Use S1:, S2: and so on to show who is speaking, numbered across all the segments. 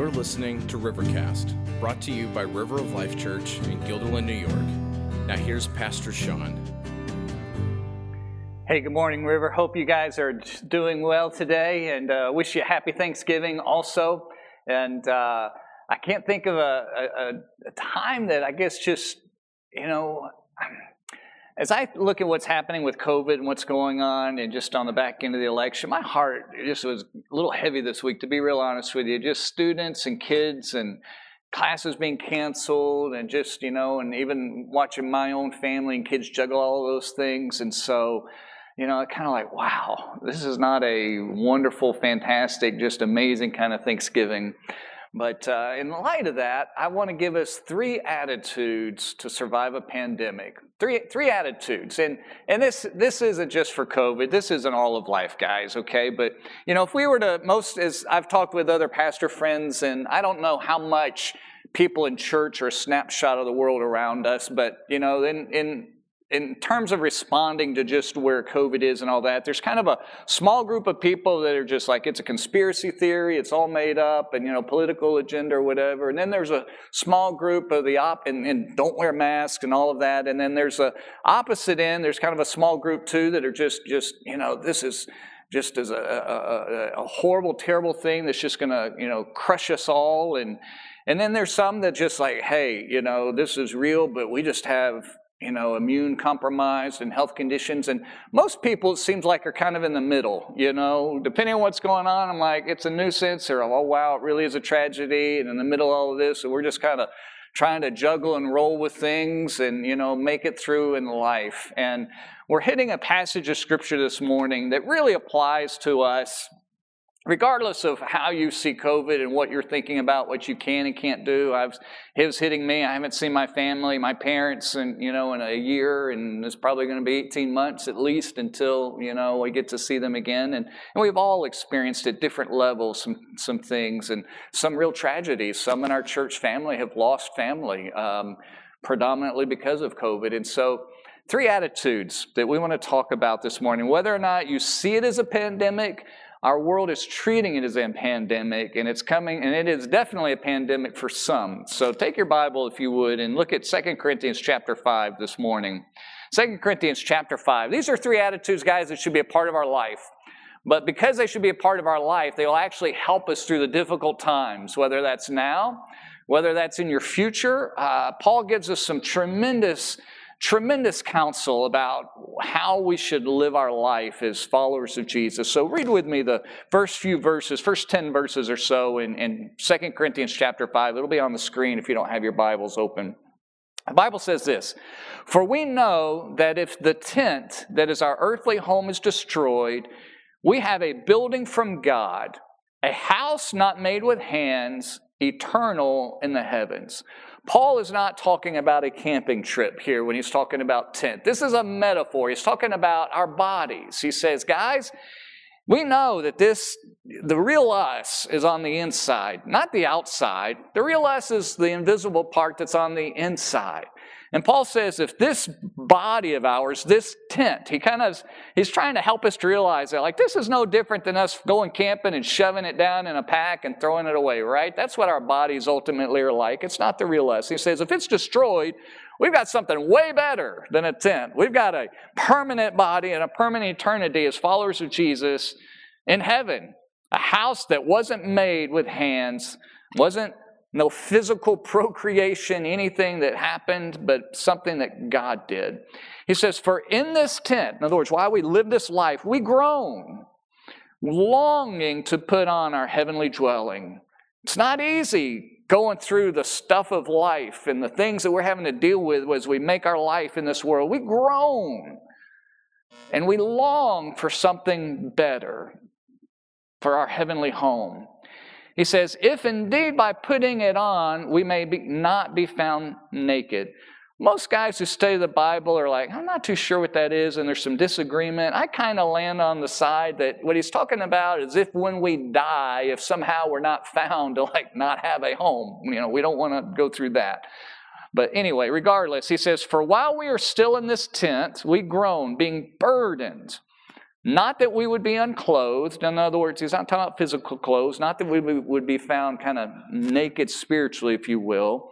S1: You're listening to Rivercast, brought to you by River of Life Church in Guilderland, New York. Now, here's Pastor Sean.
S2: Hey, good morning, River. Hope you guys are doing well today and uh, wish you a happy Thanksgiving also. And uh, I can't think of a, a, a time that I guess just, you know, as I look at what's happening with COVID and what's going on, and just on the back end of the election, my heart just was a little heavy this week, to be real honest with you. Just students and kids and classes being canceled, and just, you know, and even watching my own family and kids juggle all those things. And so, you know, kind of like, wow, this is not a wonderful, fantastic, just amazing kind of Thanksgiving. But uh, in light of that, I want to give us three attitudes to survive a pandemic. Three, three attitudes. And, and this, this isn't just for COVID. This isn't all of life, guys, okay? But, you know, if we were to, most, as I've talked with other pastor friends, and I don't know how much people in church are a snapshot of the world around us, but, you know, in, in in terms of responding to just where COVID is and all that, there's kind of a small group of people that are just like, it's a conspiracy theory, it's all made up, and, you know, political agenda or whatever. And then there's a small group of the op, and, and don't wear masks and all of that. And then there's a opposite end, there's kind of a small group too that are just, just you know, this is just as a, a, a horrible, terrible thing that's just going to, you know, crush us all. And, and then there's some that just like, hey, you know, this is real, but we just have you know, immune compromised and health conditions. And most people, it seems like, are kind of in the middle, you know, depending on what's going on. I'm like, it's a nuisance, or oh, wow, it really is a tragedy. And in the middle of all of this, so we're just kind of trying to juggle and roll with things and, you know, make it through in life. And we're hitting a passage of scripture this morning that really applies to us regardless of how you see COVID and what you're thinking about, what you can and can't do, I've it was hitting me. I haven't seen my family, my parents, and you know, in a year, and it's probably going to be 18 months at least until you know we get to see them again. And, and we've all experienced at different levels some some things and some real tragedies. Some in our church family have lost family, um, predominantly because of COVID, and so. Three attitudes that we want to talk about this morning. Whether or not you see it as a pandemic, our world is treating it as a pandemic, and it's coming, and it is definitely a pandemic for some. So take your Bible, if you would, and look at 2 Corinthians chapter 5 this morning. 2 Corinthians chapter 5. These are three attitudes, guys, that should be a part of our life. But because they should be a part of our life, they will actually help us through the difficult times, whether that's now, whether that's in your future. Uh, Paul gives us some tremendous tremendous counsel about how we should live our life as followers of Jesus. So read with me the first few verses, first 10 verses or so in, in 2 Corinthians chapter 5. It'll be on the screen if you don't have your Bibles open. The Bible says this For we know that if the tent that is our earthly home is destroyed, we have a building from God, a house not made with hands, eternal in the heavens. Paul is not talking about a camping trip here when he's talking about tent. This is a metaphor. He's talking about our bodies. He says, guys, we know that this, the real us is on the inside, not the outside. The real us is the invisible part that's on the inside. And Paul says if this body of ours, this tent, he kind of he's trying to help us to realize that like this is no different than us going camping and shoving it down in a pack and throwing it away, right? That's what our bodies ultimately are like. It's not the real us. He says if it's destroyed, we've got something way better than a tent. We've got a permanent body and a permanent eternity as followers of Jesus in heaven. A house that wasn't made with hands, wasn't no physical procreation, anything that happened, but something that God did. He says, For in this tent, in other words, while we live this life, we groan, longing to put on our heavenly dwelling. It's not easy going through the stuff of life and the things that we're having to deal with as we make our life in this world. We groan and we long for something better, for our heavenly home. He says, If indeed by putting it on we may be, not be found naked. Most guys who study the Bible are like, I'm not too sure what that is, and there's some disagreement. I kind of land on the side that what he's talking about is if when we die, if somehow we're not found to like not have a home, you know, we don't want to go through that. But anyway, regardless, he says, For while we are still in this tent, we groan, being burdened Not that we would be unclothed. In other words, he's not talking about physical clothes, not that we would be found kind of naked spiritually, if you will,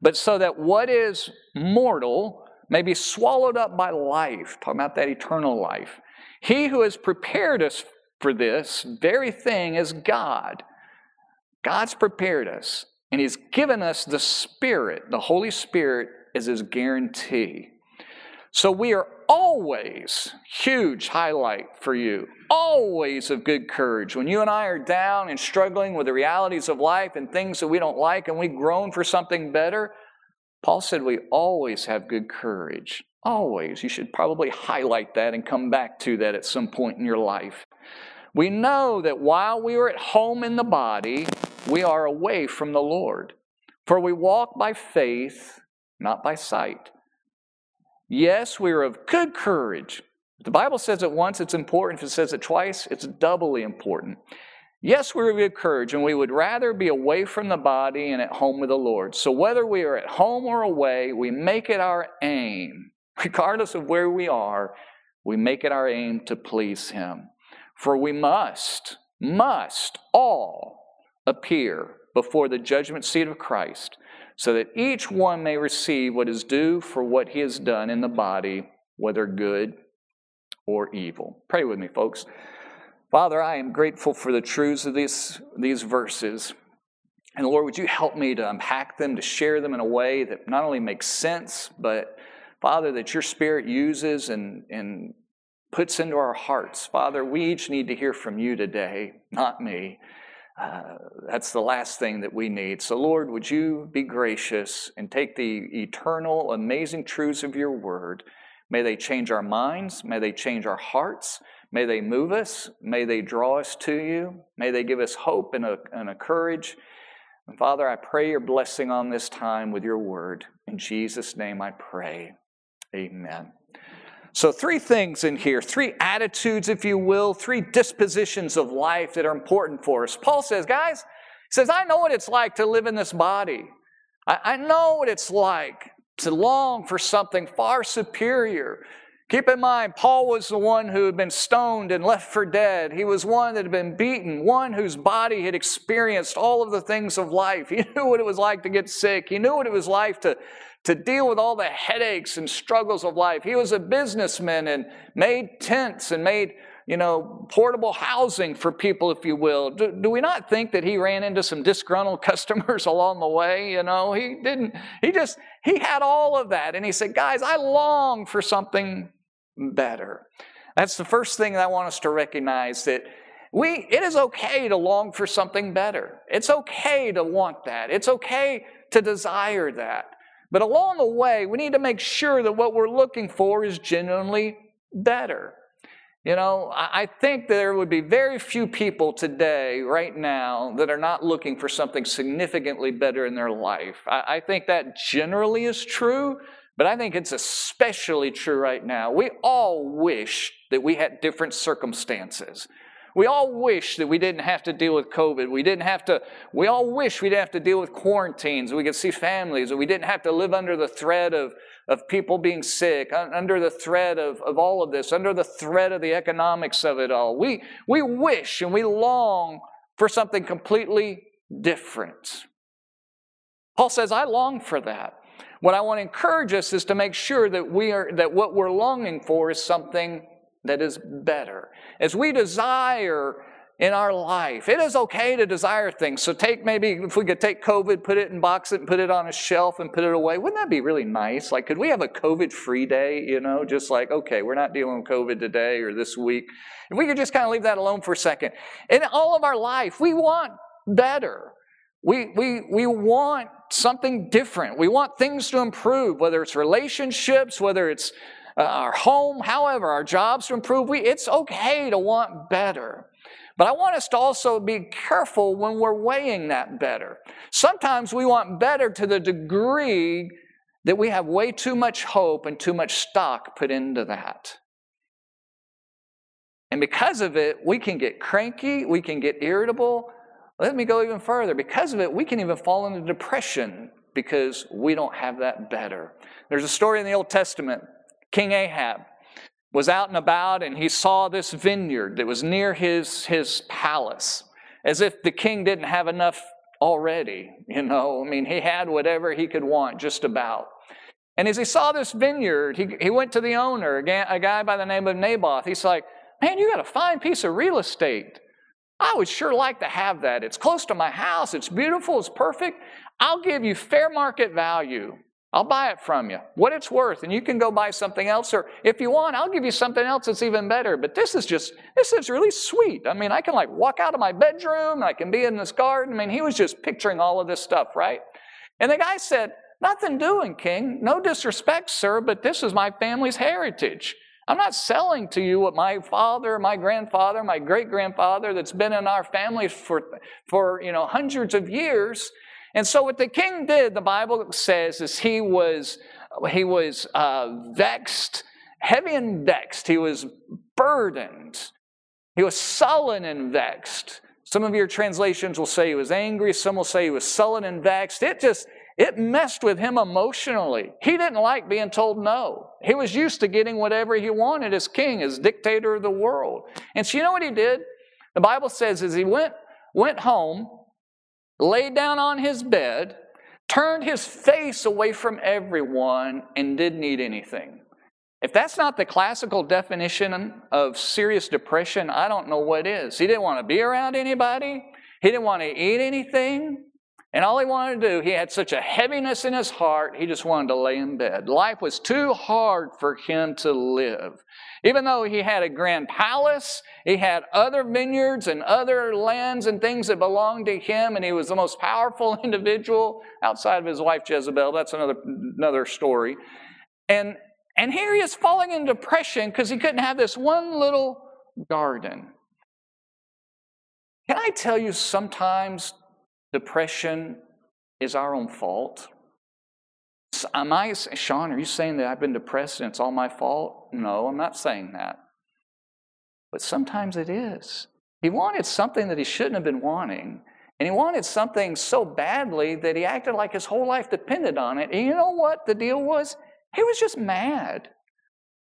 S2: but so that what is mortal may be swallowed up by life. Talking about that eternal life. He who has prepared us for this very thing is God. God's prepared us, and He's given us the Spirit, the Holy Spirit, is His guarantee. So we are always, huge highlight for you, always of good courage. When you and I are down and struggling with the realities of life and things that we don't like and we groan for something better, Paul said we always have good courage. Always. You should probably highlight that and come back to that at some point in your life. We know that while we are at home in the body, we are away from the Lord. For we walk by faith, not by sight. Yes, we are of good courage. If the Bible says it once, it's important. If it says it twice, it's doubly important. Yes, we're of good courage, and we would rather be away from the body and at home with the Lord. So whether we are at home or away, we make it our aim, regardless of where we are, we make it our aim to please Him. For we must, must all appear before the judgment seat of Christ so that each one may receive what is due for what he has done in the body, whether good or evil. Pray with me, folks. Father, I am grateful for the truths of these, these verses. And Lord, would you help me to unpack them, to share them in a way that not only makes sense, but Father, that your Spirit uses and, and puts into our hearts. Father, we each need to hear from you today, not me. Uh, that's the last thing that we need. So, Lord, would you be gracious and take the eternal, amazing truths of your word? May they change our minds. May they change our hearts. May they move us. May they draw us to you. May they give us hope and a, and a courage. And Father, I pray your blessing on this time with your word. In Jesus' name I pray. Amen. So, three things in here, three attitudes, if you will, three dispositions of life that are important for us. Paul says, guys, he says, I know what it's like to live in this body. I, I know what it's like to long for something far superior. Keep in mind, Paul was the one who had been stoned and left for dead. He was one that had been beaten, one whose body had experienced all of the things of life. He knew what it was like to get sick. He knew what it was like to to deal with all the headaches and struggles of life. He was a businessman and made tents and made, you know, portable housing for people, if you will. Do, do, we not think that he ran into some disgruntled customers along the way? You know, he didn't, he just, he had all of that. And he said, guys, I long for something better. That's the first thing that I want us to recognize that we, it is okay to long for something better. It's okay to want that. It's okay to desire that. But along the way, we need to make sure that what we're looking for is genuinely better. You know, I think there would be very few people today, right now, that are not looking for something significantly better in their life. I think that generally is true, but I think it's especially true right now. We all wish that we had different circumstances. We all wish that we didn't have to deal with COVID. We didn't have to, we all wish we didn't have to deal with quarantines. We could see families, we didn't have to live under the threat of, of people being sick, under the threat of, of all of this, under the threat of the economics of it all. We, we wish and we long for something completely different. Paul says, I long for that. What I want to encourage us is to make sure that we are that what we're longing for is something that is better. As we desire in our life, it is okay to desire things. So take maybe if we could take COVID, put it in box it, and put it on a shelf and put it away. Wouldn't that be really nice? Like, could we have a COVID-free day? You know, just like okay, we're not dealing with COVID today or this week. If we could just kind of leave that alone for a second. In all of our life, we want better. We, we, we want something different. We want things to improve, whether it's relationships, whether it's uh, our home, however, our jobs to improve. We, it's okay to want better. But I want us to also be careful when we're weighing that better. Sometimes we want better to the degree that we have way too much hope and too much stock put into that. And because of it, we can get cranky, we can get irritable. Let me go even further. Because of it, we can even fall into depression because we don't have that better. There's a story in the Old Testament King Ahab. was out and about and he saw this vineyard that was near his, his palace, as if the king didn't have enough already. You know, I mean, he had whatever he could want, just about. And as he saw this vineyard, he, he went to the owner, a guy by the name of Naboth. He's like, Man, you got a fine piece of real estate. I would sure like to have that. It's close to my house, it's beautiful, it's perfect. I'll give you fair market value. I'll buy it from you, what it's worth, and you can go buy something else. Or if you want, I'll give you something else that's even better. But this is just, this is really sweet. I mean, I can like walk out of my bedroom, I can be in this garden. I mean, he was just picturing all of this stuff, right? And the guy said, Nothing doing, King. No disrespect, sir, but this is my family's heritage. I'm not selling to you what my father, my grandfather, my great grandfather that's been in our family for, for you know, hundreds of years. And so what the king did, the Bible says, is he was, he was uh, vexed, heavy and vexed. He was burdened. He was sullen and vexed. Some of your translations will say he was angry. Some will say he was sullen and vexed. It just, it messed with him emotionally. He didn't like being told no. He was used to getting whatever he wanted as king, as dictator of the world. And so you know what he did? The Bible says as he went, went home, laid down on his bed, turned his face away from everyone, and didn't eat anything. If that's not the classical definition of serious depression, I don't know what is. He didn't want to be around anybody. He didn't want to eat anything. And all he wanted to do, he had such a heaviness in his heart, he just wanted to lay in bed. Life was too hard for him to live. Even though he had a grand palace, he had other vineyards and other lands and things that belonged to him, and he was the most powerful individual outside of his wife Jezebel. That's another, another story. And, and here he is falling in depression because he couldn't have this one little garden. Can I tell you, sometimes depression is our own fault? Am I, Sean, are you saying that I've been depressed and it's all my fault? No, I'm not saying that. But sometimes it is. He wanted something that he shouldn't have been wanting. And he wanted something so badly that he acted like his whole life depended on it. And you know what the deal was? He was just mad.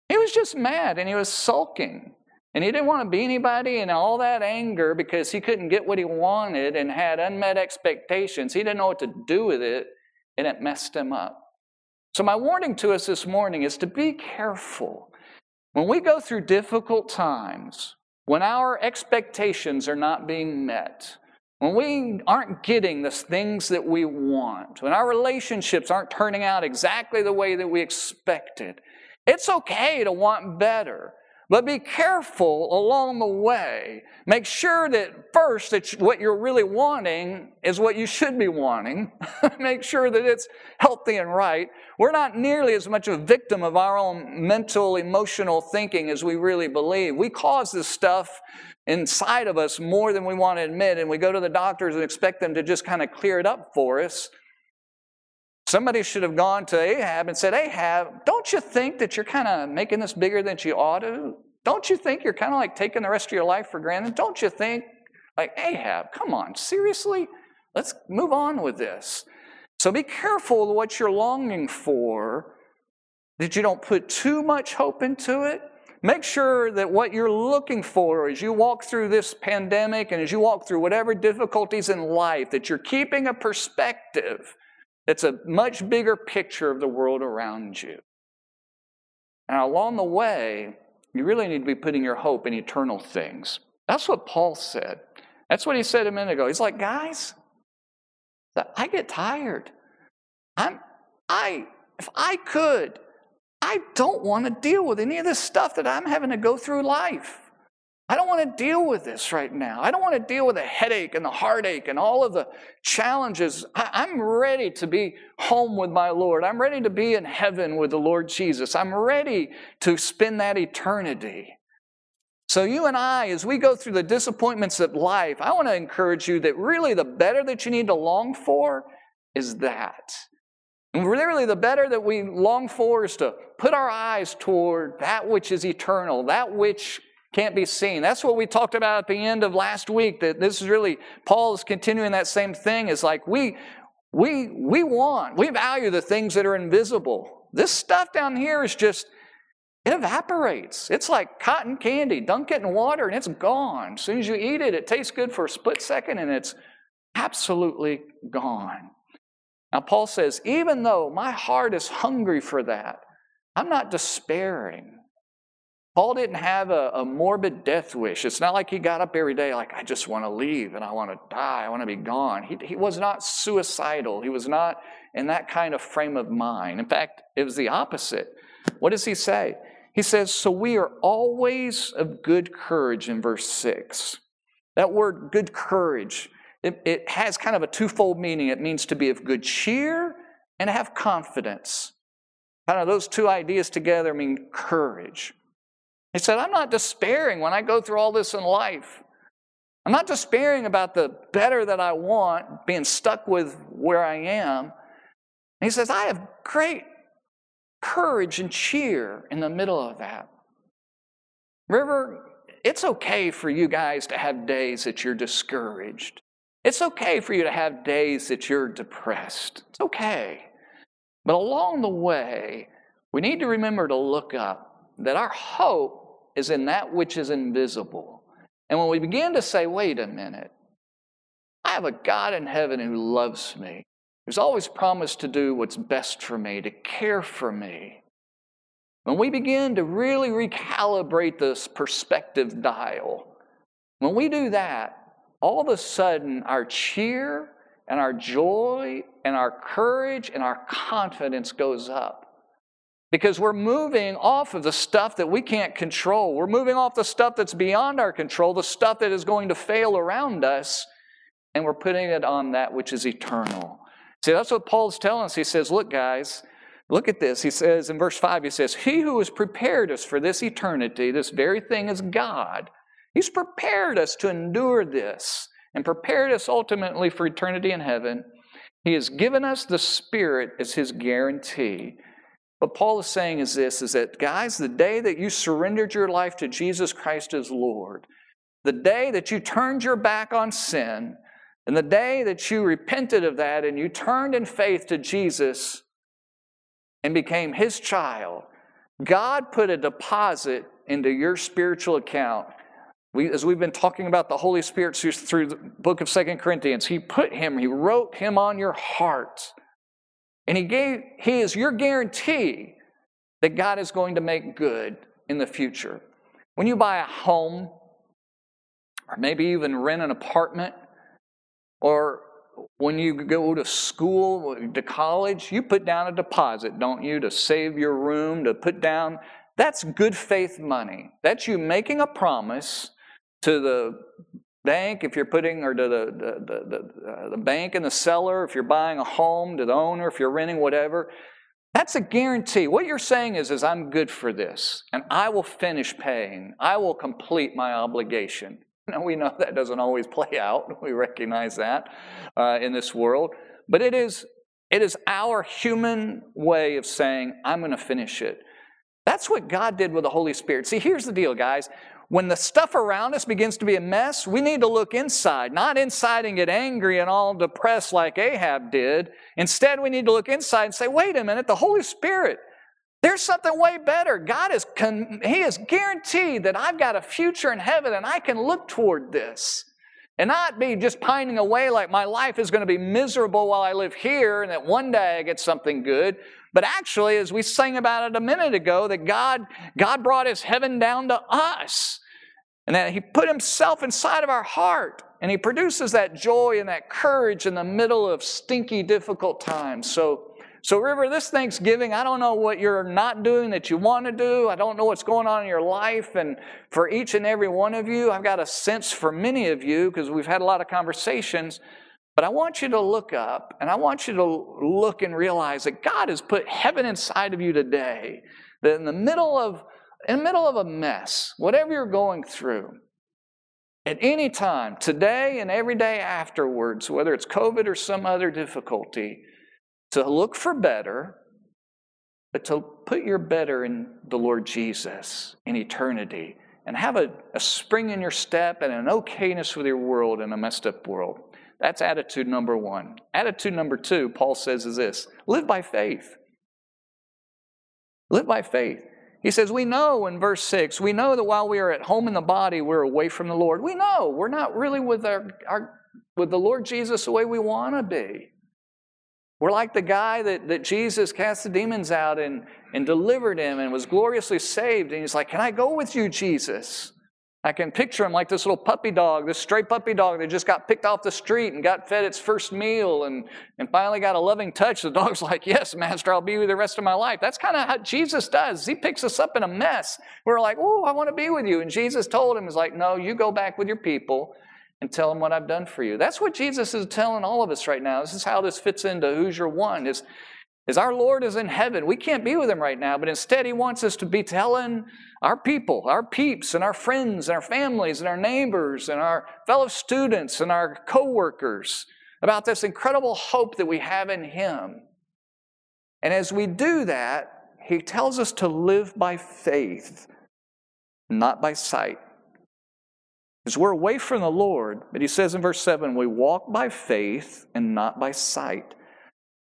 S2: He was just mad and he was sulking. And he didn't want to be anybody in all that anger because he couldn't get what he wanted and had unmet expectations. He didn't know what to do with it, and it messed him up. So, my warning to us this morning is to be careful. When we go through difficult times, when our expectations are not being met, when we aren't getting the things that we want, when our relationships aren't turning out exactly the way that we expected, it's okay to want better. But be careful along the way. Make sure that first that what you're really wanting is what you should be wanting. Make sure that it's healthy and right. We're not nearly as much a victim of our own mental, emotional thinking as we really believe. We cause this stuff inside of us more than we want to admit, and we go to the doctors and expect them to just kind of clear it up for us. Somebody should have gone to Ahab and said, Ahab, don't you think that you're kind of making this bigger than you ought to? Don't you think you're kind of like taking the rest of your life for granted? Don't you think, like, Ahab, come on, seriously? Let's move on with this. So be careful of what you're longing for, that you don't put too much hope into it. Make sure that what you're looking for as you walk through this pandemic and as you walk through whatever difficulties in life, that you're keeping a perspective it's a much bigger picture of the world around you. And along the way, you really need to be putting your hope in eternal things. That's what Paul said. That's what he said a minute ago. He's like, guys, I get tired. I'm, I, if I could, I don't want to deal with any of this stuff that I'm having to go through life. I don't want to deal with this right now. I don't want to deal with the headache and the heartache and all of the challenges. I, am ready to be home with my Lord. I'm ready to be in heaven with the Lord Jesus. I'm ready to spend that eternity. So, you and I, as we go through the disappointments of life, I want to encourage you that really the better that you need to long for is that. And really, the better that we long for is to put our eyes toward that which is eternal, that which can't be seen. That's what we talked about at the end of last week. That this is really Paul is continuing that same thing. Is like we we we want, we value the things that are invisible. This stuff down here is just it evaporates. It's like cotton candy. Dunk it in water and it's gone. As soon as you eat it, it tastes good for a split second and it's absolutely gone. Now, Paul says, even though my heart is hungry for that, I'm not despairing. Paul didn't have a, a, morbid death wish. It's not like he got up every day like, I just want to leave and I want to die, I want to be gone. He, he was not suicidal. He was not in that kind of frame of mind. In fact, it was the opposite. What does he say? He says, So we are always of good courage in verse 6. That word good courage, it, it has kind of a twofold meaning. It means to be of good cheer and have confidence. Kind of those two ideas together mean courage. He said, I'm not despairing when I go through all this in life. I'm not despairing about the better that I want, being stuck with where I am. And he says, I have great courage and cheer in the middle of that. River, it's okay for you guys to have days that you're discouraged. It's okay for you to have days that you're depressed. It's okay. But along the way, we need to remember to look up that our hope is in that which is invisible. And when we begin to say, wait a minute, I have a God in heaven who loves me, who's always promised to do what's best for me, to care for me. When we begin to really recalibrate this perspective dial, when we do that, all of a sudden our cheer and our joy and our courage and our confidence goes up. Because we're moving off of the stuff that we can't control. We're moving off the stuff that's beyond our control, the stuff that is going to fail around us, and we're putting it on that which is eternal. See, that's what Paul's telling us. He says, Look, guys, look at this. He says in verse 5, he says, He who has prepared us for this eternity, this very thing is God. He's prepared us to endure this and prepared us ultimately for eternity in heaven. He has given us the Spirit as His guarantee. What Paul is saying is this is that, guys, the day that you surrendered your life to Jesus Christ as Lord, the day that you turned your back on sin, and the day that you repented of that and you turned in faith to Jesus and became his child, God put a deposit into your spiritual account. We, as we've been talking about the Holy Spirit through the book of Second Corinthians, he put him, he wrote him on your heart. And he gave, he is your guarantee that God is going to make good in the future. When you buy a home, or maybe even rent an apartment, or when you go to school, to college, you put down a deposit, don't you, to save your room, to put down. That's good faith money. That's you making a promise to the bank if you're putting, or to the, the, the, uh, the bank and the seller if you're buying a home, to the owner if you're renting whatever. That's a guarantee. What you're saying is, is I'm good for this, and I will finish paying. I will complete my obligation. Now, we know that doesn't always play out. We recognize that uh, in this world. But it is, it is our human way of saying, I'm going to finish it. That's what God did with the Holy Spirit. See, here's the deal, guys. When the stuff around us begins to be a mess, we need to look inside, not inside and get angry and all depressed like Ahab did. Instead, we need to look inside and say, wait a minute, the Holy Spirit there's something way better. God is, con- He is guaranteed that I've got a future in heaven and I can look toward this and not be just pining away like my life is going to be miserable while I live here and that one day I get something good. But actually, as we sang about it a minute ago, that God, God brought His heaven down to us and that He put Himself inside of our heart and He produces that joy and that courage in the middle of stinky, difficult times. So, so, River, this Thanksgiving, I don't know what you're not doing that you want to do. I don't know what's going on in your life. And for each and every one of you, I've got a sense for many of you because we've had a lot of conversations. But I want you to look up and I want you to look and realize that God has put heaven inside of you today. That in the middle of in the middle of a mess, whatever you're going through, at any time, today and every day afterwards, whether it's COVID or some other difficulty, to look for better, but to put your better in the Lord Jesus in eternity and have a, a spring in your step and an okayness with your world in a messed up world. That's attitude number one. Attitude number two, Paul says, is this live by faith. Live by faith. He says, We know in verse 6, we know that while we are at home in the body, we're away from the Lord. We know we're not really with, our, our with the Lord Jesus the way we want to be. We're like the guy that, that Jesus cast the demons out and, and delivered him and was gloriously saved. And he's like, Can I go with you, Jesus? I can picture him like this little puppy dog, this stray puppy dog that just got picked off the street and got fed its first meal and, and finally got a loving touch. The dog's like, Yes, Master, I'll be with you the rest of my life. That's kind of how Jesus does. He picks us up in a mess. We're like, Oh, I want to be with you. And Jesus told him, He's like, No, you go back with your people and tell them what I've done for you. That's what Jesus is telling all of us right now. This is how this fits into who's your one. Is, is our Lord is in heaven. We can't be with him right now, but instead he wants us to be telling our people, our peeps, and our friends, and our families, and our neighbors, and our fellow students, and our coworkers about this incredible hope that we have in Him. And as we do that, He tells us to live by faith, not by sight. Because we're away from the Lord, but He says in verse 7 we walk by faith and not by sight.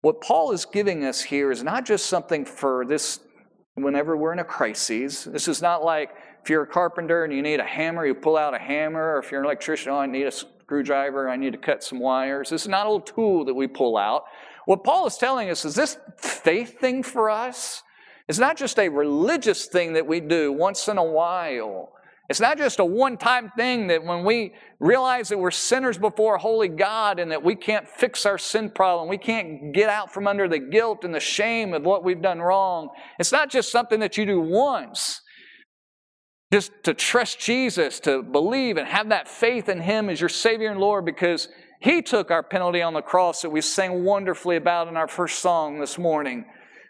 S2: What Paul is giving us here is not just something for this whenever we're in a crisis. This is not like if you're a carpenter and you need a hammer, you pull out a hammer, or if you're an electrician, oh, I need a screwdriver, I need to cut some wires. This is not a little tool that we pull out. What Paul is telling us is this faith thing for us is not just a religious thing that we do once in a while. It's not just a one time thing that when we realize that we're sinners before a holy God and that we can't fix our sin problem, we can't get out from under the guilt and the shame of what we've done wrong. It's not just something that you do once. Just to trust Jesus, to believe and have that faith in Him as your Savior and Lord because He took our penalty on the cross that we sang wonderfully about in our first song this morning.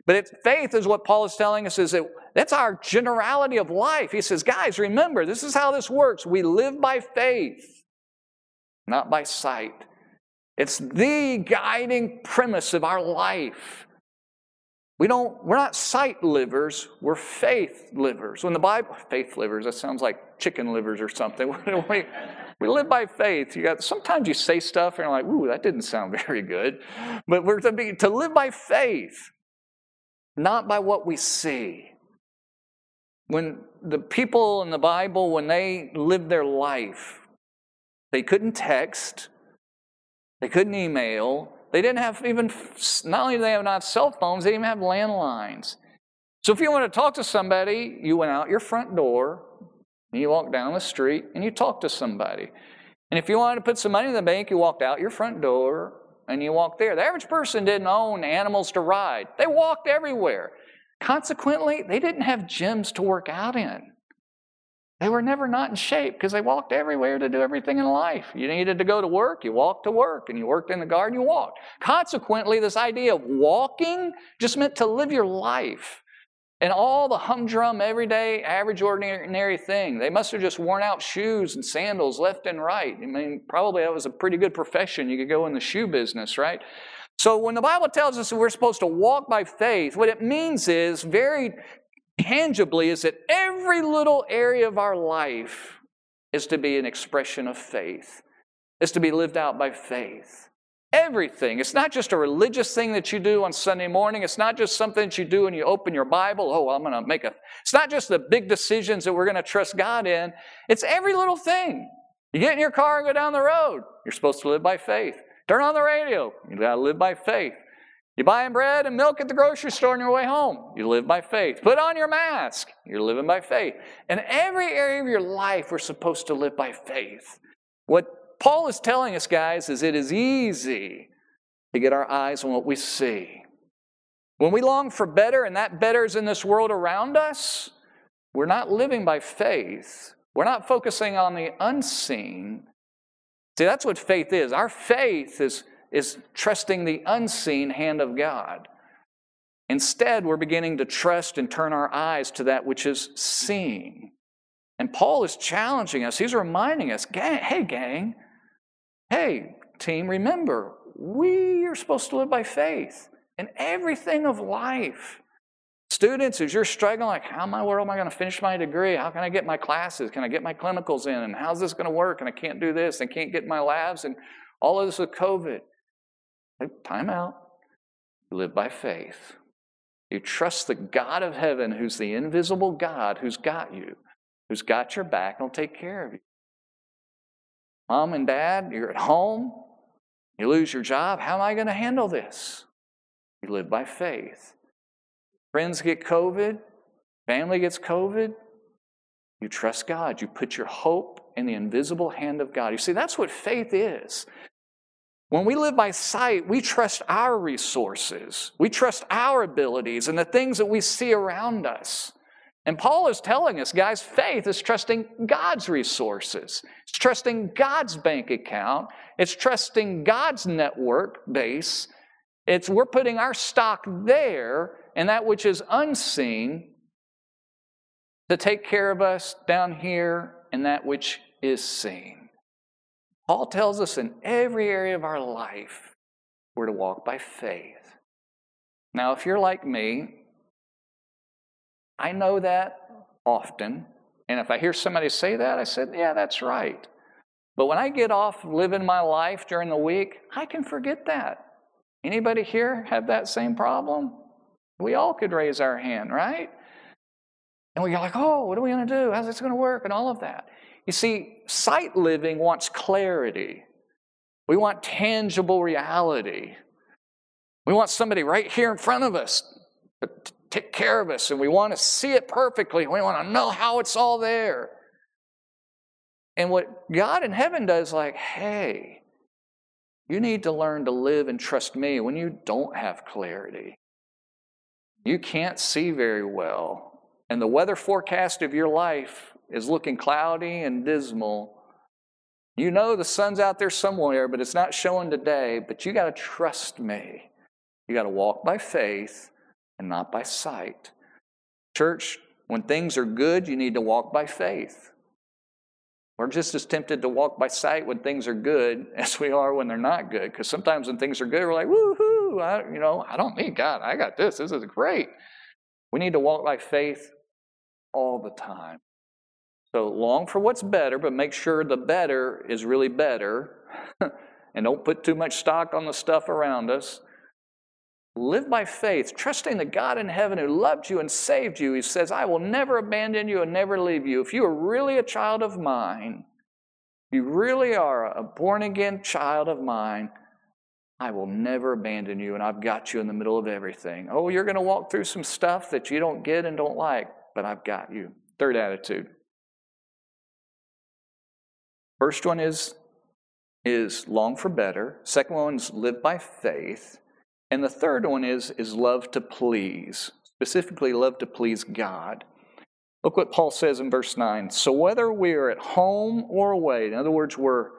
S2: But it's, faith is what Paul is telling us is that that's our generality of life. He says, guys, remember, this is how this works. We live by faith, not by sight. It's the guiding premise of our life. We don't, we're not sight livers, we're faith livers. When the Bible, faith livers, that sounds like chicken livers or something. we, we live by faith. You got, sometimes you say stuff and you're like, ooh, that didn't sound very good. But we're to, be, to live by faith, not by what we see. When the people in the Bible, when they lived their life, they couldn't text, they couldn't email, they didn't have even, not only did they have not cell phones, they didn't even have landlines. So if you want to talk to somebody, you went out your front door, and you walked down the street, and you talked to somebody. And if you wanted to put some money in the bank, you walked out your front door and you walked there. The average person didn't own animals to ride, they walked everywhere. Consequently, they didn't have gyms to work out in. They were never not in shape because they walked everywhere to do everything in life. You needed to go to work, you walked to work, and you worked in the garden, you walked. Consequently, this idea of walking just meant to live your life. And all the humdrum, everyday, average, ordinary thing. They must have just worn out shoes and sandals left and right. I mean, probably that was a pretty good profession. You could go in the shoe business, right? So when the Bible tells us that we're supposed to walk by faith, what it means is very tangibly is that every little area of our life is to be an expression of faith, is to be lived out by faith. Everything. It's not just a religious thing that you do on Sunday morning. It's not just something that you do when you open your Bible. Oh, I'm going to make a. It's not just the big decisions that we're going to trust God in. It's every little thing. You get in your car and go down the road. You're supposed to live by faith. Turn on the radio. You got to live by faith. You're buying bread and milk at the grocery store on your way home. You live by faith. Put on your mask. You're living by faith. In every area of your life, we're supposed to live by faith. What Paul is telling us, guys, is it is easy to get our eyes on what we see. When we long for better, and that better is in this world around us, we're not living by faith. We're not focusing on the unseen. See, that's what faith is. Our faith is, is trusting the unseen hand of God. Instead, we're beginning to trust and turn our eyes to that which is seen. And Paul is challenging us. He's reminding us, gang, hey, gang, hey, team, remember, we are supposed to live by faith in everything of life. Students, as you're struggling, like, how in my world am I going to finish my degree? How can I get my classes? Can I get my clinicals in? And how's this going to work? And I can't do this. And can't get my labs. And all of this with COVID. Time out. You live by faith. You trust the God of heaven, who's the invisible God, who's got you, who's got your back, and will take care of you. Mom and dad, you're at home, you lose your job. How am I going to handle this? You live by faith. Friends get COVID, family gets COVID. You trust God. You put your hope in the invisible hand of God. You see, that's what faith is. When we live by sight, we trust our resources, we trust our abilities and the things that we see around us. And Paul is telling us, guys, faith is trusting God's resources. It's trusting God's bank account. It's trusting God's network base. It's we're putting our stock there and that which is unseen to take care of us down here and that which is seen. Paul tells us in every area of our life, we're to walk by faith. Now, if you're like me, I know that often. And if I hear somebody say that, I said, yeah, that's right. But when I get off living my life during the week, I can forget that. Anybody here have that same problem? We all could raise our hand, right? And we go like, oh, what are we going to do? How's this going to work? And all of that. You see, sight living wants clarity. We want tangible reality. We want somebody right here in front of us to take care of us, and we want to see it perfectly. We want to know how it's all there. And what God in heaven does, like, hey, you need to learn to live and trust me when you don't have clarity. You can't see very well, and the weather forecast of your life is looking cloudy and dismal. You know the sun's out there somewhere, but it's not showing today, but you got to trust me. You got to walk by faith and not by sight. Church, when things are good, you need to walk by faith. We're just as tempted to walk by sight when things are good as we are when they're not good. Because sometimes when things are good, we're like, woohoo, I, you know, I don't need God. I got this. This is great. We need to walk by faith all the time. So long for what's better, but make sure the better is really better. and don't put too much stock on the stuff around us. Live by faith, trusting the God in heaven who loved you and saved you. He says, I will never abandon you and never leave you. If you are really a child of mine, you really are a born again child of mine, I will never abandon you, and I've got you in the middle of everything. Oh, you're going to walk through some stuff that you don't get and don't like, but I've got you. Third attitude. First one is, is long for better. Second one is live by faith. And the third one is, is love to please, specifically love to please God. Look what Paul says in verse 9. So whether we are at home or away, in other words, we're,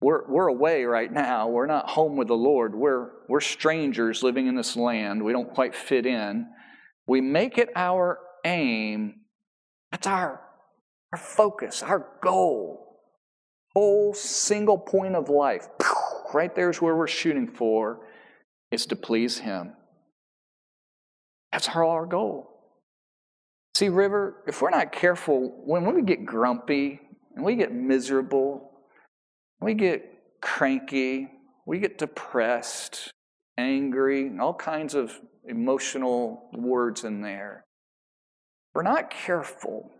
S2: we're, we're away right now, we're not home with the Lord, we're, we're strangers living in this land, we don't quite fit in. We make it our aim, that's our, our focus, our goal whole single point of life, right there's where we're shooting for, is to please Him. That's our, our goal. See, River, if we're not careful, when we get grumpy and we get miserable, we get cranky, we get depressed, angry, all kinds of emotional words in there. We're not careful.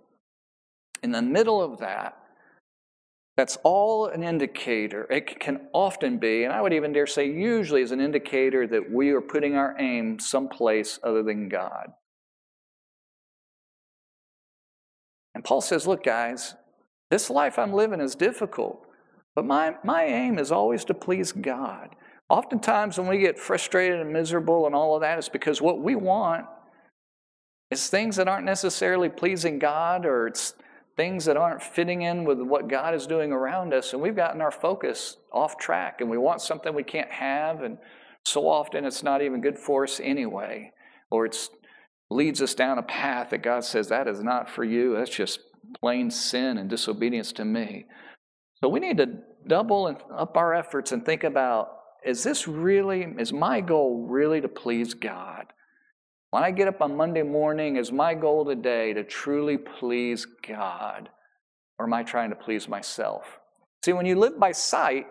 S2: In the middle of that, that's all an indicator. It can often be, and I would even dare say usually, is an indicator that we are putting our aim someplace other than God. And Paul says, Look, guys, this life I'm living is difficult, but my, my aim is always to please God. Oftentimes, when we get frustrated and miserable and all of that, it's because what we want is things that aren't necessarily pleasing God or it's things that aren't fitting in with what God is doing around us, and we've gotten our focus off track, and we want something we can't have, and so often it's not even good for us anyway, or it leads us down a path that God says that is not for you. That's just plain sin and disobedience to me. So we need to double up our efforts and think about is this really, is my goal really to please God? When I get up on Monday morning, is my goal today to truly please God? Or am I trying to please myself? See, when you live by sight,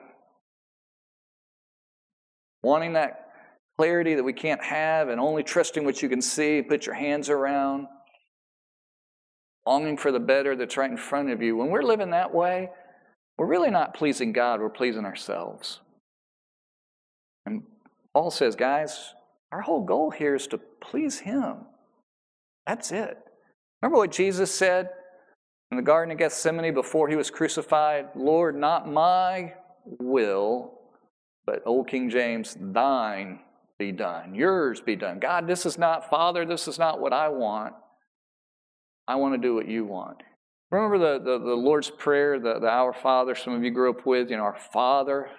S2: wanting that clarity that we can't have and only trusting what you can see, put your hands around, longing for the better that's right in front of you. When we're living that way, we're really not pleasing God, we're pleasing ourselves. And Paul says, guys, our whole goal here is to please Him. That's it. Remember what Jesus said in the Garden of Gethsemane before he was crucified? Lord, not my will, but old King James, thine be done. Yours be done. God, this is not, Father, this is not what I want. I want to do what you want. Remember the, the, the Lord's Prayer, the, the Our Father, some of you grew up with, you know, our Father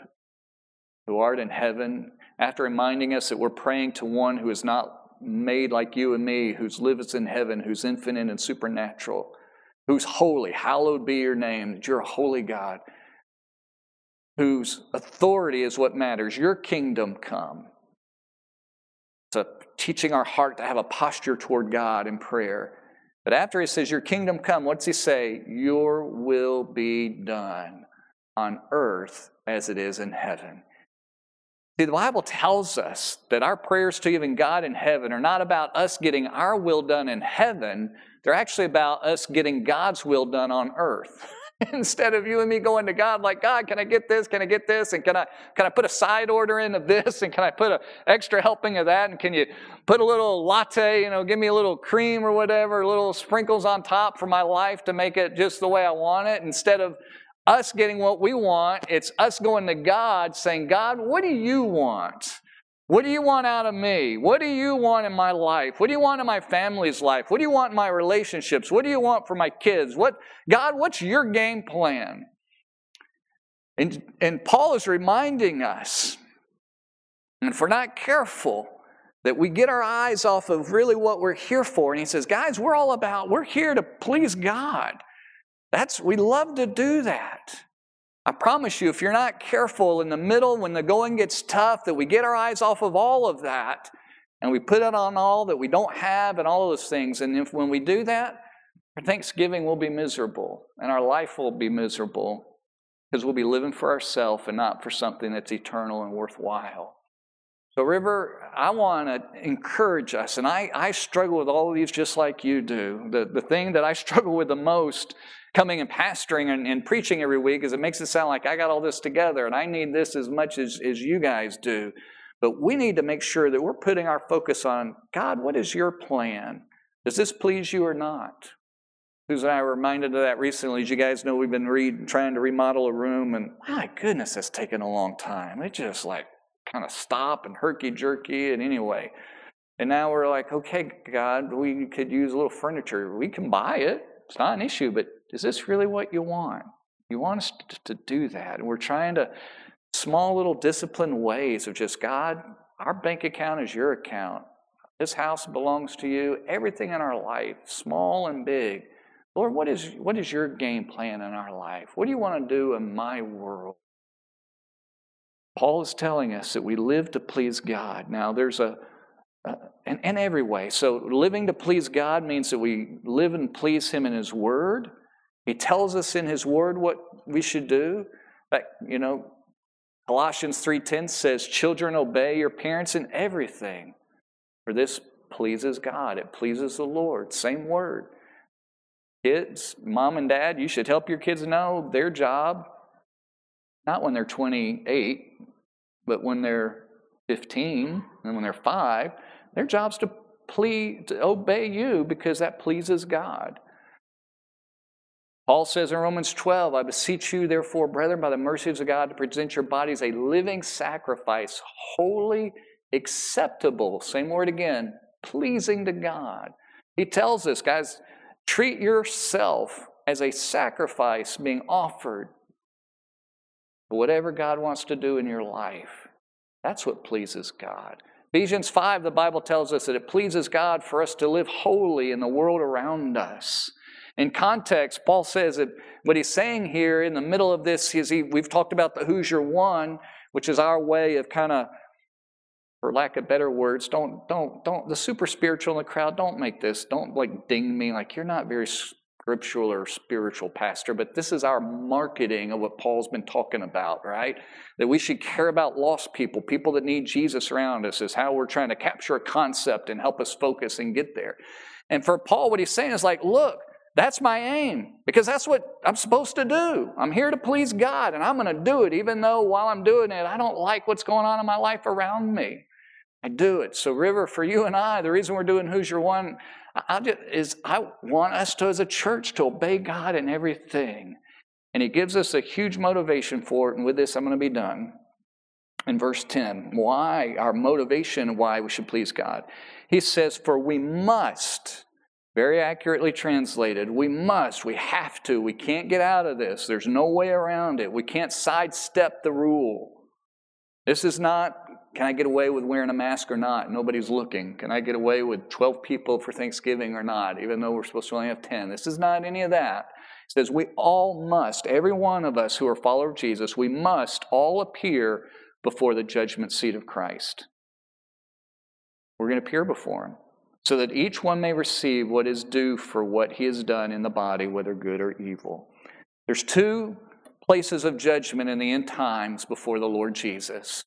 S2: who art in heaven, after reminding us that we're praying to one who is not made like you and me, who's lives in heaven, who's infinite and supernatural, who's holy, hallowed be your name, that you're a holy God, whose authority is what matters. Your kingdom come. It's a teaching our heart to have a posture toward God in prayer. But after he says, Your kingdom come, what's he say? Your will be done on earth as it is in heaven. See, the Bible tells us that our prayers to even God in heaven are not about us getting our will done in heaven, they're actually about us getting God's will done on earth. Instead of you and me going to God like, God, can I get this? Can I get this? And can I can I put a side order in of this? And can I put an extra helping of that? And can you put a little latte, you know, give me a little cream or whatever, little sprinkles on top for my life to make it just the way I want it? Instead of us getting what we want, it's us going to God saying, God, what do you want? What do you want out of me? What do you want in my life? What do you want in my family's life? What do you want in my relationships? What do you want for my kids? What God, what's your game plan? And, and Paul is reminding us, and if we're not careful, that we get our eyes off of really what we're here for. And he says, guys, we're all about, we're here to please God. That's we love to do that. I promise you, if you're not careful in the middle when the going gets tough, that we get our eyes off of all of that and we put it on all that we don't have and all those things. And if when we do that, our Thanksgiving will be miserable and our life will be miserable because we'll be living for ourselves and not for something that's eternal and worthwhile. So, River, I want to encourage us, and I, I struggle with all of these just like you do. The, the thing that I struggle with the most coming and pastoring and, and, preaching every week is it makes it sound like I got all this together and I need this as much as, as you guys do. But we need to make sure that we're putting our focus on God, what is your plan? Does this please you or not? Susan and I were reminded of that recently. As you guys know, we've been read, trying to remodel a room, and my goodness, that's taken a long time. It just like kind of stop and herky jerky, and anyway. And now we're like, okay, God, we could use a little furniture. We can buy it. It's not an issue, but is this really what you want? You want us to, do that. And we're trying to, small little disciplined ways of just, God, our bank account is your account. This house belongs to you. Everything in our life, small and big. Lord, what is, what is your game plan in our life? What do you want to do in my world? Paul is telling us that we live to please God. Now, there's a, uh, in, in every way. So, living to please God means that we live and please Him in His Word. He tells us in His Word what we should do. But, you know, Colossians 3.10 says, Children, obey your parents in everything, for this pleases God. It pleases the Lord. Same word. Kids, mom and dad, you should help your kids know their job, not when they're 28, but when they're 15 and when they're 5, their job's to please to obey you because that pleases God. Paul says in Romans 12, I beseech you, therefore, brethren, by the mercies of God, to present your bodies a living sacrifice, holy, acceptable, same word again, pleasing to God. He tells us, guys, treat yourself as a sacrifice being offered whatever God wants to do in your life. That's what pleases God. Ephesians 5, the Bible tells us that it pleases God for us to live holy in the world around us. In context, Paul says that what he's saying here in the middle of this is he, we've talked about the Who's Your One, which is our way of kind of, for lack of better words, don't, don't, don't, the super spiritual in the crowd, don't make this, don't like ding me like you're not very scriptural or spiritual pastor, but this is our marketing of what Paul's been talking about, right? That we should care about lost people, people that need Jesus around us, is how we're trying to capture a concept and help us focus and get there. And for Paul, what he's saying is like, look, that's my aim because that's what I'm supposed to do. I'm here to please God and I'm going to do it, even though while I'm doing it, I don't like what's going on in my life around me. I do it. So, River, for you and I, the reason we're doing Who's Your One I just, is I want us to, as a church, to obey God in everything. And He gives us a huge motivation for it. And with this, I'm going to be done. In verse 10, why, our motivation, why we should please God. He says, For we must, very accurately translated, we must, we have to, we can't get out of this. There's no way around it. We can't sidestep the rule. This is not can I get away with wearing a mask or not? Nobody's looking. Can I get away with 12 people for Thanksgiving or not, even though we're supposed to only have 10? This is not any of that. It says we all must, every one of us who are followers of Jesus, we must all appear before the judgment seat of Christ. We're going to appear before Him so that each one may receive what is due for what he has done in the body, whether good or evil. There's two places of judgment in the end times before the Lord Jesus.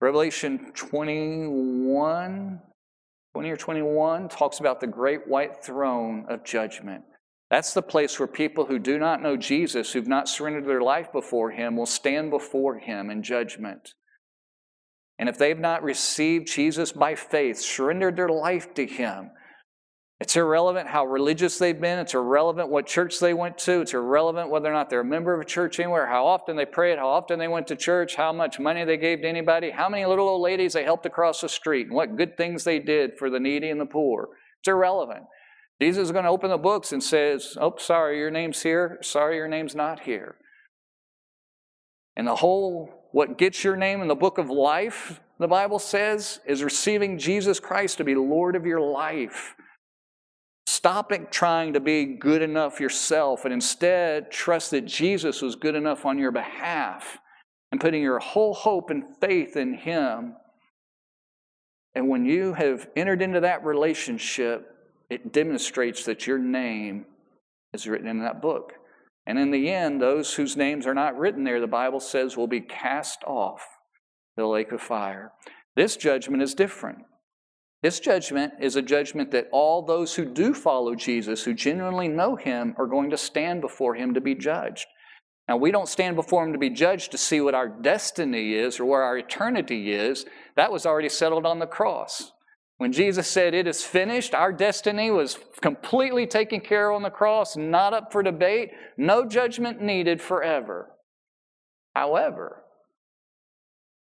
S2: Revelation 21, 20 or 21 talks about the great white throne of judgment. That's the place where people who do not know Jesus, who've not surrendered their life before Him, will stand before Him in judgment. And if they've not received Jesus by faith, surrendered their life to Him, it's irrelevant how religious they've been. It's irrelevant what church they went to. It's irrelevant whether or not they're a member of a church anywhere, how often they prayed, how often they went to church, how much money they gave to anybody, how many little old ladies they helped across the street, and what good things they did for the needy and the poor. It's irrelevant. Jesus is going to open the books and says, Oh, sorry, your name's here. Sorry, your name's not here. And the whole, what gets your name in the book of life, the Bible says, is receiving Jesus Christ to be Lord of your life. Stop trying to be good enough yourself and instead trust that Jesus was good enough on your behalf and putting your whole hope and faith in Him. And when you have entered into that relationship, it demonstrates that your name is written in that book. And in the end, those whose names are not written there, the Bible says, will be cast off the lake of fire. This judgment is different. This judgment is a judgment that all those who do follow Jesus, who genuinely know him, are going to stand before him to be judged. Now, we don't stand before him to be judged to see what our destiny is or where our eternity is. That was already settled on the cross. When Jesus said, It is finished, our destiny was completely taken care of on the cross, not up for debate, no judgment needed forever. However,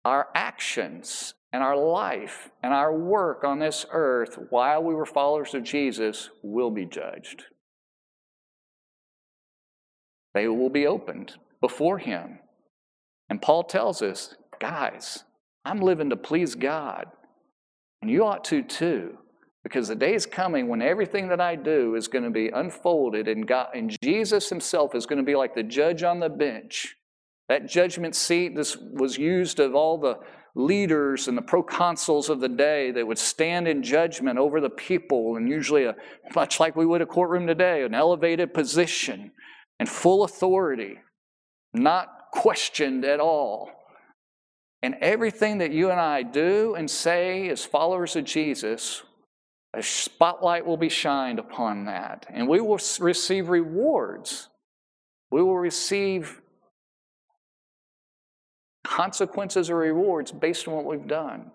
S2: our actions and our life and our work on this earth while we were followers of Jesus will be judged. They will be opened before Him. And Paul tells us, guys, I'm living to please God. And you ought to too, because the day is coming when everything that I do is going to be unfolded, and, God, and Jesus Himself is going to be like the judge on the bench. That judgment seat this was used of all the leaders and the proconsuls of the day that would stand in judgment over the people, and usually, a, much like we would a courtroom today, an elevated position and full authority, not questioned at all. And everything that you and I do and say as followers of Jesus, a spotlight will be shined upon that. And we will receive rewards. We will receive consequences or rewards based on what we've done.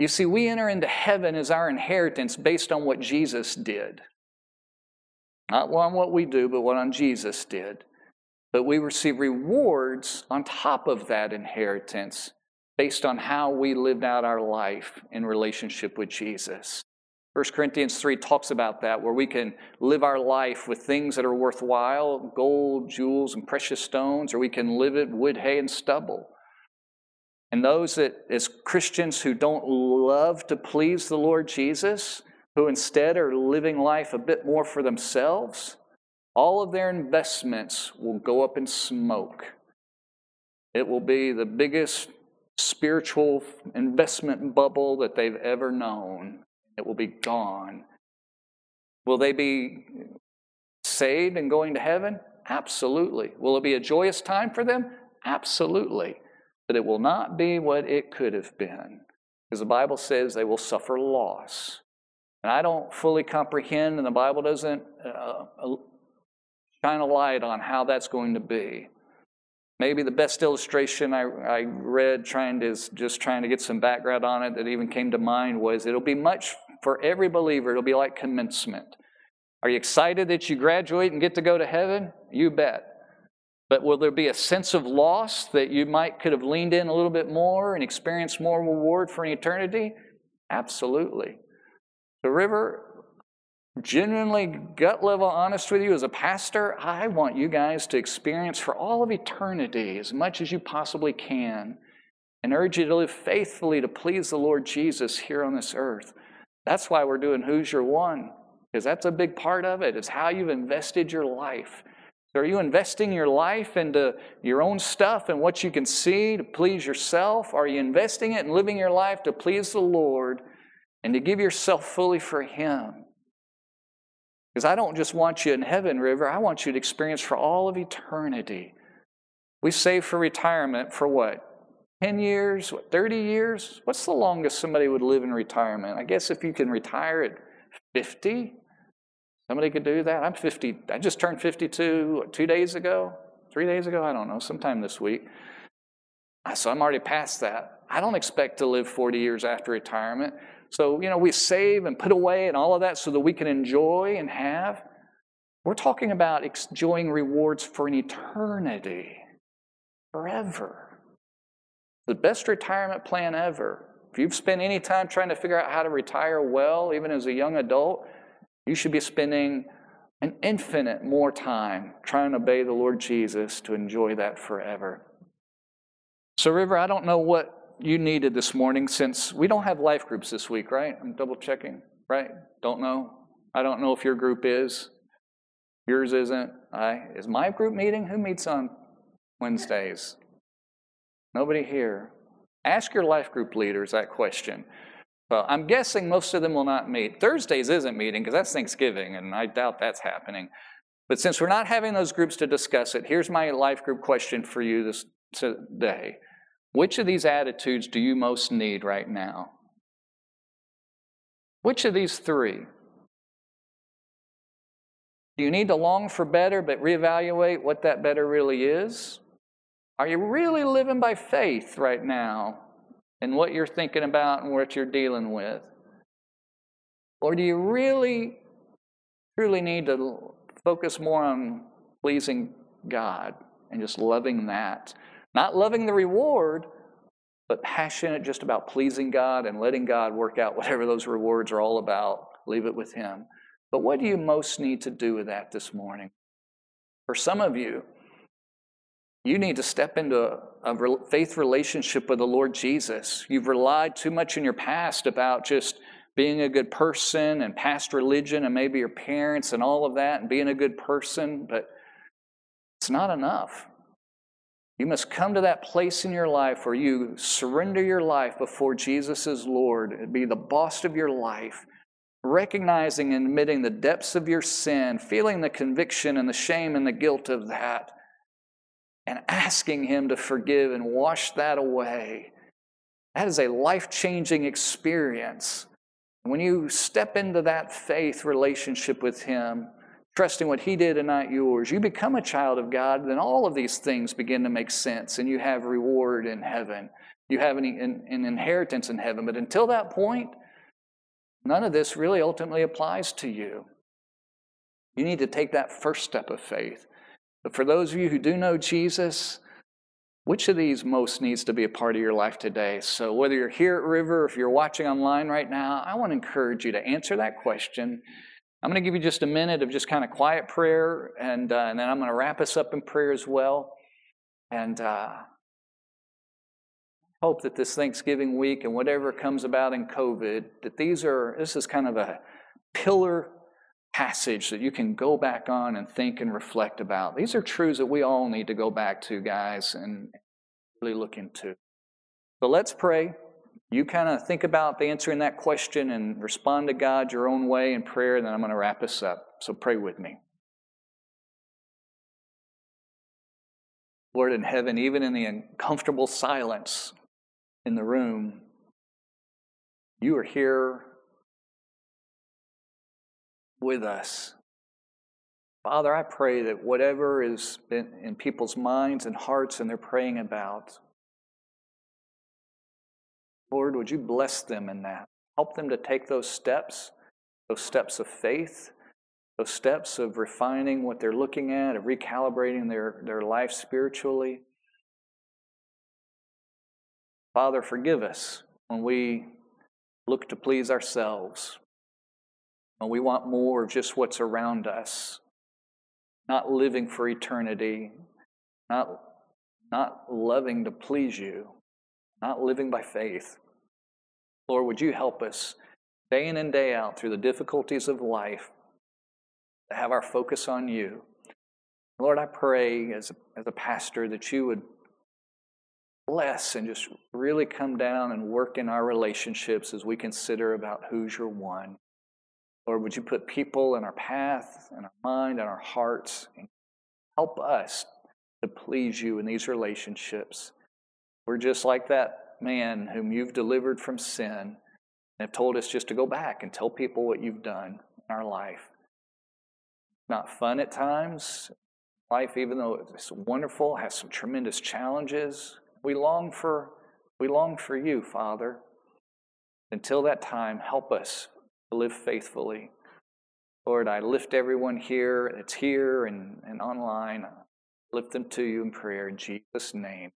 S2: You see, we enter into heaven as our inheritance based on what Jesus did. Not on what we do, but what on Jesus did. But we receive rewards on top of that inheritance based on how we lived out our life in relationship with Jesus. 1 Corinthians 3 talks about that, where we can live our life with things that are worthwhile gold, jewels, and precious stones, or we can live it wood, hay, and stubble. And those that, as Christians who don't love to please the Lord Jesus, who instead are living life a bit more for themselves, all of their investments will go up in smoke. It will be the biggest spiritual investment bubble that they've ever known. It will be gone Will they be saved and going to heaven? Absolutely. Will it be a joyous time for them? Absolutely. But it will not be what it could have been. Because the Bible says they will suffer loss. And I don't fully comprehend, and the Bible doesn't uh, uh shine a light on how that's going to be. Maybe the best illustration I, I read, trying to just trying to get some background on it, that even came to mind was it'll be much for every believer. It'll be like commencement. Are you excited that you graduate and get to go to heaven? You bet. But will there be a sense of loss that you might could have leaned in a little bit more and experienced more reward for an eternity? Absolutely. The river, genuinely gut level honest with you as a pastor, I want you guys to experience for all of eternity as much as you possibly can and urge you to live faithfully to please the Lord Jesus here on this earth. That's why we're doing Who's Your One, because that's a big part of it. it, is how you've invested your life. So are you investing your life into your own stuff and what you can see to please yourself? Are you investing it and living your life to please the Lord and to give yourself fully for Him? Because I don't just want you in heaven, River, I want you to experience for all of eternity. We save for retirement for what? 10 years? What, 30 years? What's the longest somebody would live in retirement? I guess if you can retire at 50, somebody could do that. I'm 50, I just turned 52 what, two days ago, three days ago, I don't know, sometime this week. Ah, so I'm already past that. I don't expect to live 40 years after retirement. So, you know, we save and put away and all of that so that we can enjoy and have. We're talking about enjoying rewards for an eternity, forever. The best retirement plan ever. If you've spent any time trying to figure out how to retire well, even as a young adult, you should be spending an infinite more time trying to obey the Lord Jesus to enjoy that forever. So, River, I don't know what you needed this morning since we don't have life groups this week, right? I'm double checking, right? Don't know. I don't know if your group is. Yours isn't. I is my group meeting? Who meets on Wednesdays? Nobody here. Ask your life group leaders that question. Well, I'm guessing most of them will not meet. Thursdays isn't meeting because that's Thanksgiving, and I doubt that's happening. But since we're not having those groups to discuss it, here's my life group question for you this today. Which of these attitudes do you most need right now? Which of these three? Do you need to long for better but reevaluate what that better really is? Are you really living by faith right now in what you're thinking about and what you're dealing with? Or do you really, truly need to focus more on pleasing God and just loving that? Not loving the reward, but passionate just about pleasing God and letting God work out whatever those rewards are all about. Leave it with Him. But what do you most need to do with that this morning? For some of you, you need to step into a, faith relationship with the Lord Jesus. You've relied too much in your past about just being a good person and past religion and maybe your parents and all of that and being a good person, but it's not enough. You must come to that place in your life where you surrender your life before Jesus as Lord and be the boss of your life, recognizing and admitting the depths of your sin, feeling the conviction and the shame and the guilt of that, and asking Him to forgive and wash that away. That is a life changing experience. When you step into that faith relationship with Him, trusting what He did and not yours, you become a child of God, then all of these things begin to make sense and you have reward in heaven. You have an, an, an inheritance in heaven. But until that point, none of this really ultimately applies to you. You need to take that first step of faith. But for those of you who do know Jesus, which of these most needs to be a part of your life today? So, whether you're here at River, if you're watching online right now, I want to encourage you to answer that question I'm going to give you just a minute of just kind of quiet prayer, and, uh, and then I'm going to wrap us up in prayer as well. And uh, hope that this Thanksgiving week and whatever comes about in COVID, that these are, this is kind of a pillar passage that you can go back on and think and reflect about. These are truths that we all need to go back to, guys, and really look into. So let's pray. you kind of think about the answering that question and respond to God your own way in prayer, and then I'm going to wrap us up. So pray with me. Lord in heaven, even in the uncomfortable silence in the room, you are here with us. Father, I pray that whatever is in people's minds and hearts and they're praying about, Lord, would you bless them in that? Help them to take those steps, those steps of faith, those steps of refining what they're looking at, of recalibrating their, their life spiritually. Father, forgive us when we look to please ourselves, when we want more of just what's around us, not living for eternity, not, not loving to please you, not living by faith. Lord, would you help us day in and day out through the difficulties of life to have our focus on you? Lord, I pray as a, as a pastor that you would bless and just really come down and work in our relationships as we consider about who's your one. Lord, would you put people in our path, in our mind, in our hearts, and help us to please you in these relationships. We're just like that man whom you've delivered from sin and have told us just to go back and tell people what you've done in our life. Not fun at times. Life, even though it's wonderful, has some tremendous challenges. We long for we long for you, Father. Until that time, help us to live faithfully. Lord, I lift everyone here that's here and, and online. I lift them to you in prayer in Jesus' name.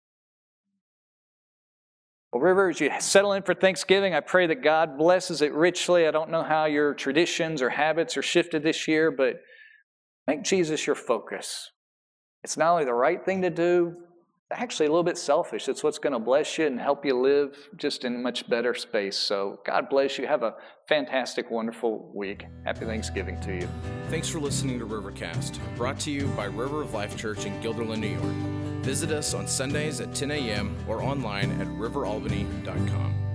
S2: Well, River, as you settle in for Thanksgiving, I pray that God blesses it richly. I don't know how your traditions or habits are shifted this year, but make Jesus your focus. It's not only the right thing to do, actually a little bit selfish. It's what's going to bless you and help you live just in a much better space. So God bless you. Have a fantastic, wonderful week. Happy Thanksgiving to you.
S1: Thanks for listening to Rivercast, brought to you by River of Life Church in Guilderland, New York. Visit us on Sundays at 10 a.m. or online at riveralbany.com.